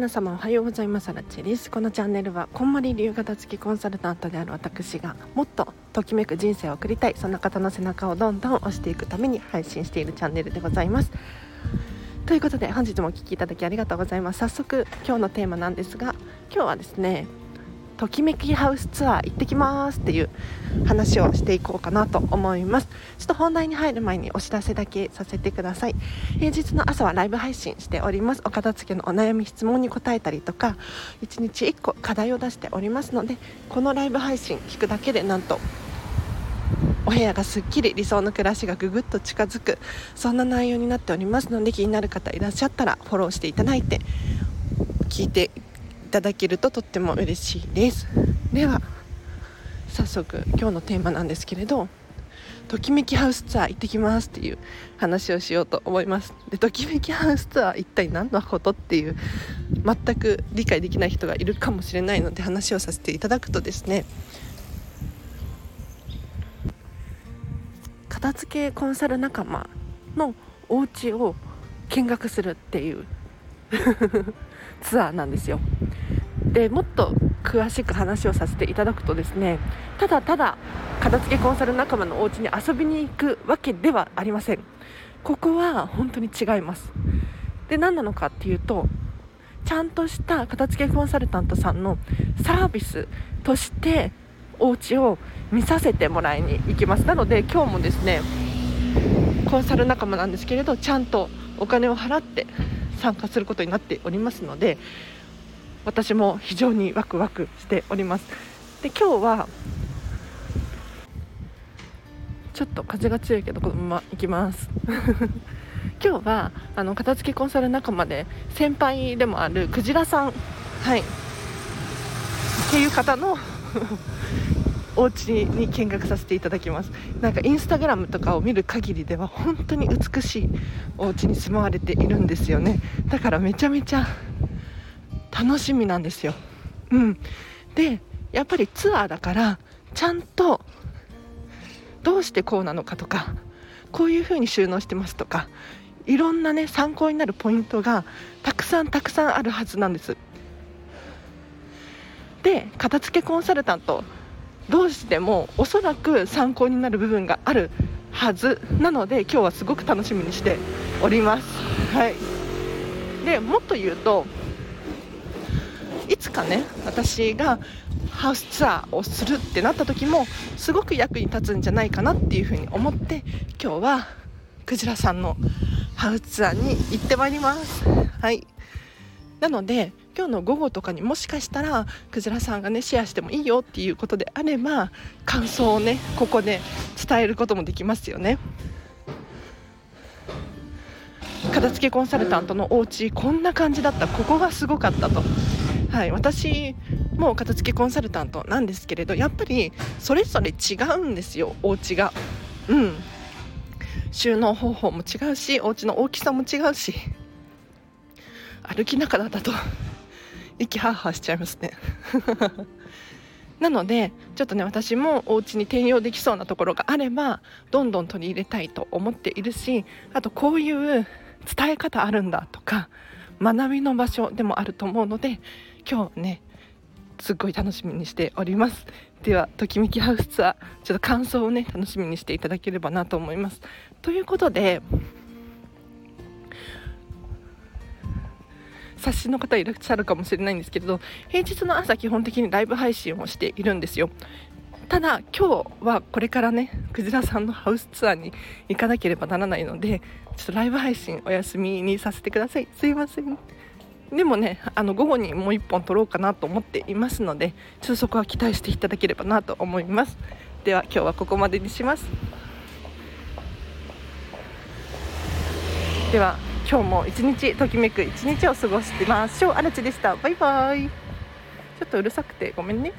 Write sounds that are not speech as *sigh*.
皆様おはようございます。ラチェです。このチャンネルはこんまり流型付きコンサルタントである私がもっとときめく人生を送りたいそんな方の背中をどんどん押していくために配信しているチャンネルでございます。ということで本日もお聴きいただきありがとうございます。早速今日のテーマなんですが今日はですねときめきハウスツアー行ってきますっていう話をしていこうかなと思います。ちょっと本題に入る前にお知らせだけさせてください。平日の朝はライブ配信しております。お片付けのお悩み質問に答えたりとか1日1個課題を出しておりますのでこのライブ配信聞くだけでなんとお部屋がすっきり理想の暮らしがぐぐっと近づくそんな内容になっておりますので気になる方いらっしゃったらフォローしていただいて聞いてただけるととっても嬉しいです。では早速今日のテーマなんですけれどときめきハウスツアー行ってきますっていう話をしようと思います。でときめきハウスツアー一体何のことっていう全く理解できない人がいるかもしれないので話をさせていただくとですね片付けコンサル仲間のお家を見学するっていう *laughs* ツアーなんですよ。でもっと詳しく話をさせていただくとですねただただ片付けコンサル仲間のお家に遊びに行くわけではありません。ここは本当に違います。で何なのかっていうとちゃんとした片付けコンサルタントさんのサービスとしてお家を見させてもらいに行きます。なので今日もですねコンサル仲間なんですけれどちゃんとお金を払って参加することになっておりますので私も非常にワクワクしております。で今日はちょっと風が強いけどこのまま行きます。*laughs* 今日はあの片付けコンサル仲間で先輩でもあるクジラさん。はい。っていう方のお家に見学させていただきます。なんかインスタグラムとかを見る限りでは本当に美しいお家に住まわれているんですよね。だからめちゃめちゃ楽しみなんですよ。うん。でやっぱりツアーだからちゃんとどうしてこうなのかとかこういう風に収納してますとかいろんなね参考になるポイントがたくさんたくさんあるはずなんです。で片付けコンサルタントどうしてもおそらく参考になる部分があるはずなので今日はすごく楽しみにしております。はい、でもっと言うといつかね私がハウスツアーをするってなった時もすごく役に立つんじゃないかなっていうふうに思って今日はクジラさんのハウスツアーに行ってまいります。はいなので今日の午後とかにもしかしたらクジラさんがねシェアしてもいいよっていうことであれば感想をねここで伝えることもできますよね。片付けコンサルタントのお家こんな感じだった。ここがすごかったと。はい私も片付けコンサルタントなんですけれどやっぱりそれぞれ違うんですよお家が。うん。収納方法も違うしお家の大きさも違うし。歩きながらだと。息ハーハしちゃいますね。*laughs* なのでちょっとね私もお家に転用できそうなところがあればどんどん取り入れたいと思っているしあとこういう伝え方あるんだとか学びの場所でもあると思うので今日ねすっごい楽しみにしております。ではときめきハウスツアーちょっと感想をね楽しみにしていただければなと思います。ということで察しの方いらっしゃるかもしれないんですけれど平日の朝基本的にライブ配信をしているんですよ。ただ今日はこれからねクジラさんのハウスツアーに行かなければならないのでちょっとライブ配信お休みにさせてください。すいません。でもねあの午後にもう1本撮ろうかなと思っていますのでちょっとそこは期待していただければなと思います。では今日はここまでにします。では今日も一日ときめく一日を過ごしてましょう。あらちでした。バイバイ。ちょっとうるさくてごめんね。